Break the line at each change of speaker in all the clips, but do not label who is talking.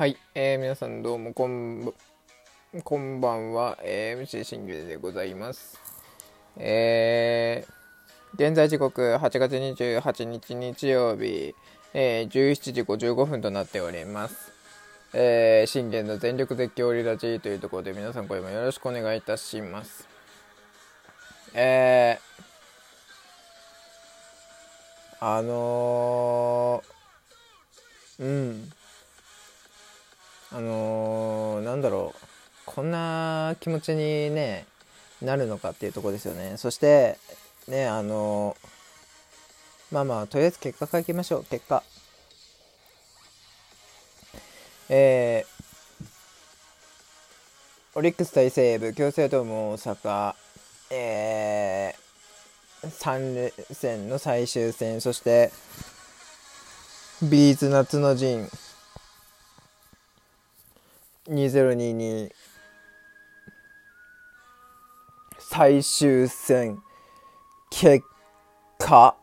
はい、えー、皆さんどうもこんこんばんは、えー、MC シングルでございます。えー、現在時刻8月28日日曜日、えー、17時55分となっております。えー、信玄の全力絶叫リラジーというところで皆さんこれもよろしくお願いいたします。えー、あのー、うん。あのー、なんだろう。こんな気持ちにねなるのかっていうとこですよね。そしてねあのー、まあまあとりあえず結果書きましょう。結果。えー、オリックス対西武京セラドーム大阪。えー、3連戦の最終戦。そしてビーズ夏の陣。2022最終戦結果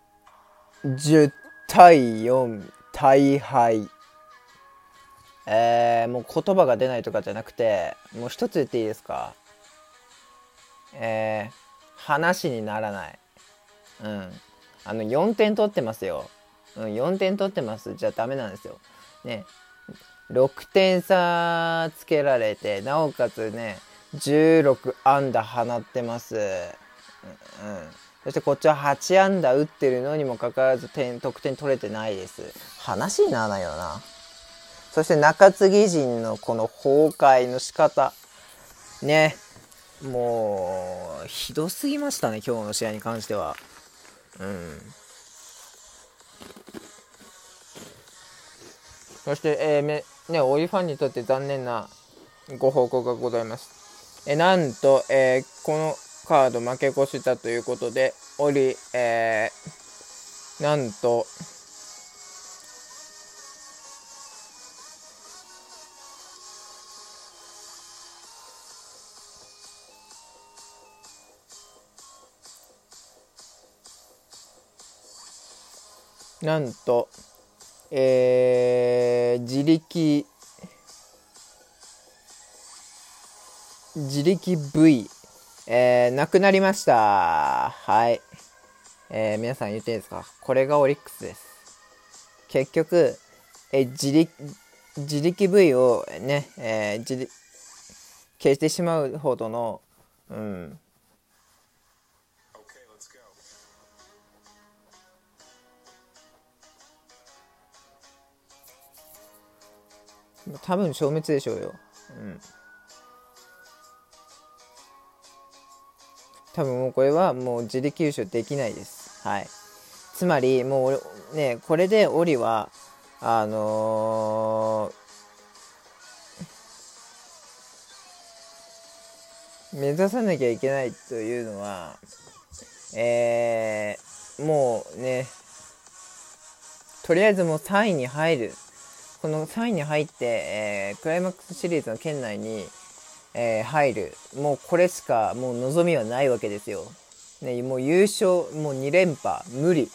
10対4大敗。えー、もう言葉が出ないとかじゃなくてもう一つ言っていいですか？えー、話にならない。うん。あの4点取ってますよ、うん、4点取ってます。じゃダメなんですよ。ね。6点差つけられてなおかつね16安打放ってます、うん、そしてこっちは8安打打ってるのにもかかわらず点得点取れてないです。話にならないよな。そして中継ぎ陣のこの崩壊の仕方。ね。もうひどすぎましたね今日の試合に関しては。うん。そして、えー、ね、オリファンにとって残念なご報告がございます。えなんと、えー、このカード負け越したということで、オリ、えー、なんと、なんと、えー、自力自力 V、えー、なくなりました。はい。えー、皆さん言っていいですか？これがオリックスです。結局、えー、自力、自力 V をね、えー、自消してしまうほどの、うん、多分消滅でしょうよ。うん。多分もうこれはもう自力優勝できないです。はい。つまりもうね、これでオリは、あのー、目指さなきゃいけないというのは、えー、もうね、とりあえずもう3位に入るこの3位に入って、えー、クライマックスシリーズの圏内に、えー、入る。もうこれしかもう望みはないわけですよ、ね、もう優勝もう2連覇無理。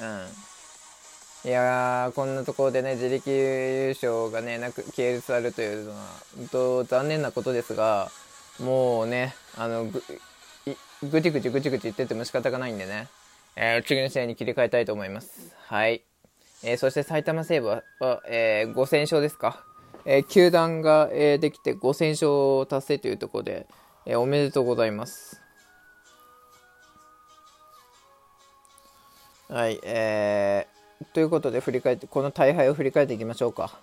うん。いやーこんなところでね自力優勝がねなく消え去るというのは本当残念なことですがもうねあのぐぐちぐちぐちぐち言ってても仕方がないんでね、えー、次の試合に切り替えたいと思います。はい。えー、そして埼玉西武は、えー、5戦勝ですか、えー、球団が、えー、できて5戦勝達成というところで、えー、おめでとうございます。はい、えー、ということで振り返ってこの大敗を振り返っていきましょうか。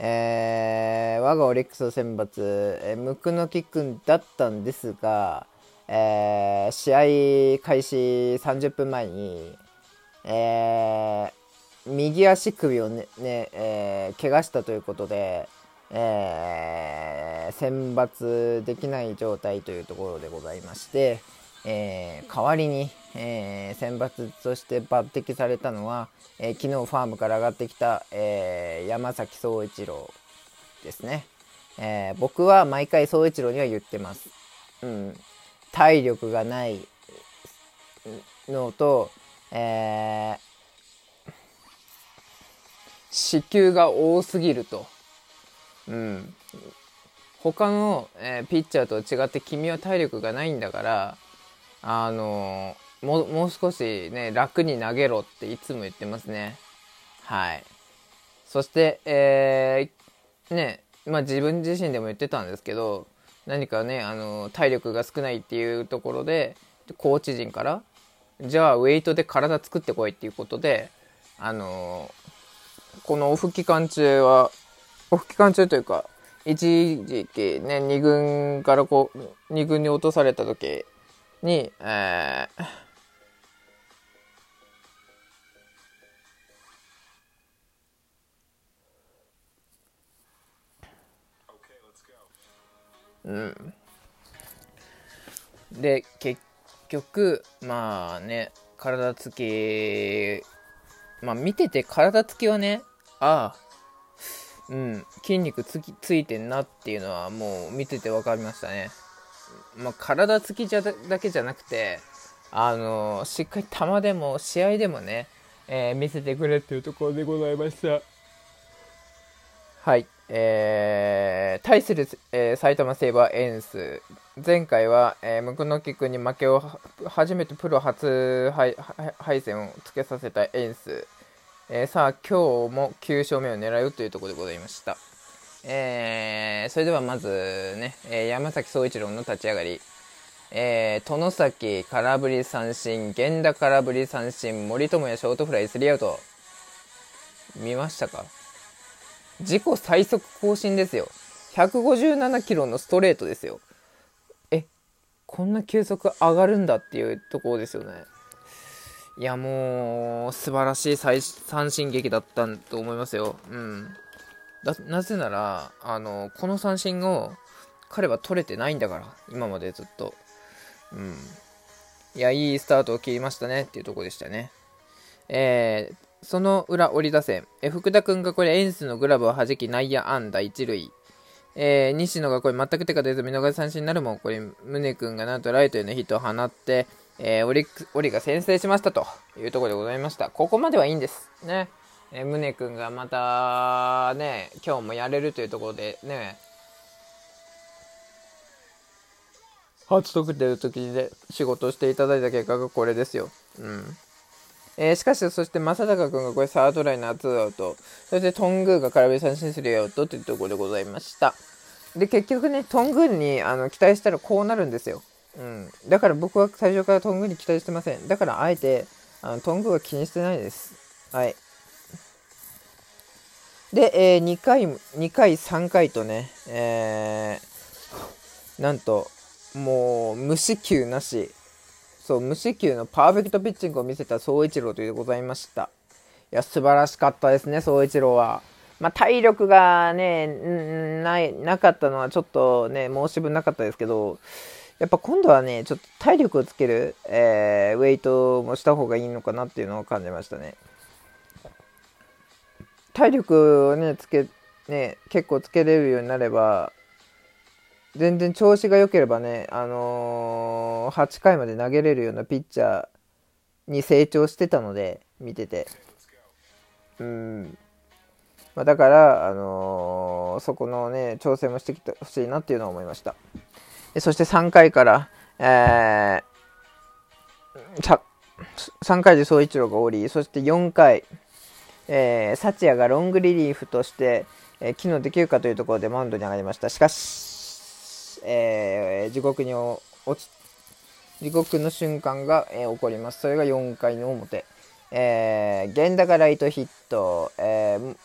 えー、我がオリックスの選抜、えー、ムクノキ君だったんですが、えー、試合開始30分前に、えー、右足首をね、ねえー、怪我したということで、えー、選抜できない状態というところでございまして、えー、代わりに、えー、選抜として抜擢されたのは、えー、昨日ファームから上がってきた、え、山崎総一郎ですね、え、僕は毎回総一郎には言ってます、うん、体力がないのと、え、支給が多すぎると。うん。他の、えー、ピッチャーと違って君は体力がないんだからあのー、ももう少しね楽に投げろっていつも言ってますね。はい。そしてえー、ねまあ自分自身でも言ってたんですけど何かねあの体力が少ないっていうところでコーチ陣からじゃあウェイトで体作ってこいっていうことであのこのオフ期間中はオフ期間中というか一時期ね2軍からこう2軍に落とされた時に、えー、うん、で結局まあね体つきまあ見てて体つきはねああうん、筋肉つきついてんなっていうのはもう見てて分かりましたね。まあ、体つきじゃだけじゃなくて、あのしっかり球でも試合でもね、えー、見せてくれっていうところでございました。はい、えー、対する、えー、埼玉西武はエンス。前回は、えー、ムクノキ君に負けを初めてプロ初敗戦をつけさせたエンス。えー、さあ今日も9勝目を狙うというところでございました、えー、それではまずね、えー、山崎総一郎の立ち上がり、えー、外崎空振り三振源田空振り三振森友哉ショートフライスリーアウト。見ましたか？自己最速更新ですよ。157キロのストレートですよ。えこんな球速上がるんだっていうところですよね。いやもう素晴らしい三振劇だったと思いますよ。うん、だなぜならあのこの三振を彼は取れてないんだから今までずっと。うん、いやいいスタートを切りましたねっていうとこでしたね。えー、その裏折り出せえ福田君がこれエンスのグラブを弾き内野安打1塁。えー、西野がこれ全く手が出ず見逃し三振になるもこれ宗君がなんとライトへのヒットを放ってえー、オリックオリが先制しましたというところでございました。ここまではいいんです。ね。えー、宗君がまたね、今日もやれるというところでね、初得点の時にね、仕事していただいた結果がこれですよ。うん。えー、しかし、そして正隆君がこれサードライナー2アウト、そしてトングーが空振り三振するよとというところでございました。で、結局ね、トングーにあの期待したらこうなるんですよ。うん、だから僕は最初からトングに期待してません。だからあえてあのトングは気にしてないです。はい。で、えー、2回、2回、3回とね、えー、なんと、もう無四球なし、そう、無四球のパーフェクトピッチングを見せた総一郎というでございました。いや、素晴らしかったですね、総一郎は。まあ、体力がね、ない、なかったのはちょっとね、申し分なかったですけど、やっぱ今度はね、ちょっと体力をつける、えー、ウェイトもした方がいいのかなっていうのを感じましたね。体力をね、つけ、ね、結構つけれるようになれば、全然調子が良ければね、あのー、8回まで投げれるようなピッチャーに成長してたので、見てて。うん。まあ、だから、あのー、そこのね、調整もしてきてほしいなっていうのは思いました。そして3回から、えー、3回で総一郎がおり、そして4回、えー、サチヤがロングリリーフとして、えー、機能できるかというところでマウンドに上がりました。しかし、えー、地獄に落ち、地獄の瞬間が、えー、起こります。それが4回の表。えー、源田がライトヒット、えー、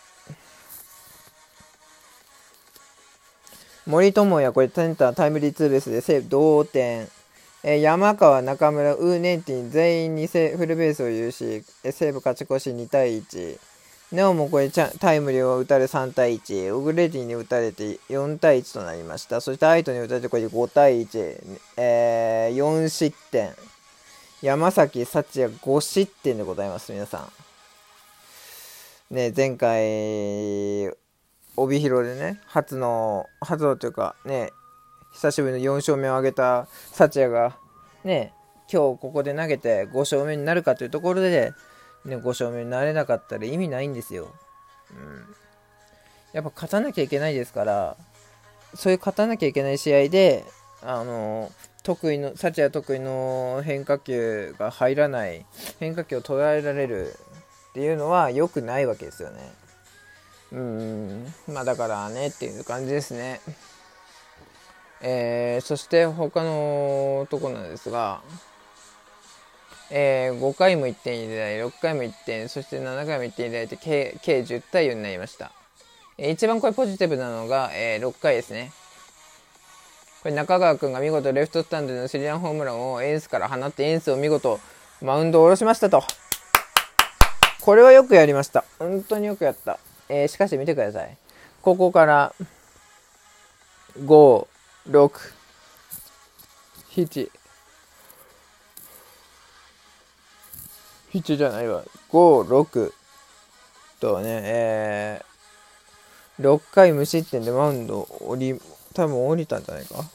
森友哉、これセンタータイムリーツーベースで西武同点。えー、山川、中村、ウーネンティン全員にフルベースを有し、えー、西武勝ち越し2対1。なおもこれタイムリーを打たれ3対1。オグレディに打たれて4対1となりました。そしてアイトに打たれてこれで5対1。えー、4失点。山崎幸也5失点でございます、皆さん。ね、前回帯広でね初の初のというかね久しぶりの4勝目を挙げた幸也がね今日ここで投げて5勝目になるかというところで、ね、5勝目になれなかったら意味ないんですよ。うん、やっぱ勝たなきゃいけないですからそういう勝たなきゃいけない試合であの得意の幸也得意の変化球が入らない変化球を捉えられるっていうのは良くないわけですよねうん。まあだからねっていう感じですね。えー、そして他のとこなんですがえー、5回も1点入れられ6回も1点そして7回も1点入れられて計計10対4になりました、えー、一番これポジティブなのが、えー、6回ですね。これ中川君が見事レフトスタンドのスリランホームランをエンスから放ってエンスを見事マウンドを下ろしましたと。これはよくやりました。本当によくやった、えー、しかし見てください。ここから5 6 7 7じゃないわ。5、6とね、えー、6回無失点でマウンド降り、多分降りたんじゃないか。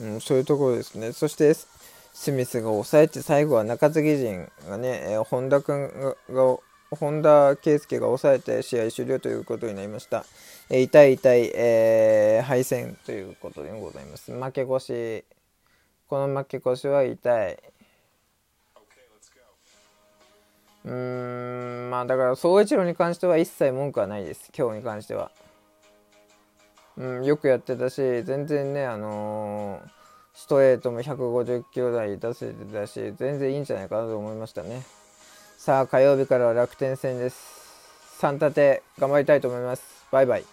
うん、そういうところですね。そして、スミスが抑えて、最後は中継ぎ陣がね、えー、本田君が本田圭佑が抑えて試合終了ということになりました。えー、痛い痛い、えー、敗戦ということでございます。負け越し、この負け越しは痛い。うーん、まあだから総一郎に関しては一切文句はないです、今日に関しては。うん、よくやってたし、全然ね、あのー、ストレートも150キロ台出せてたし、全然いいんじゃないかなと思いましたね。さあ火曜日からは楽天戦です。3立て頑張りたいと思います。バイバイ。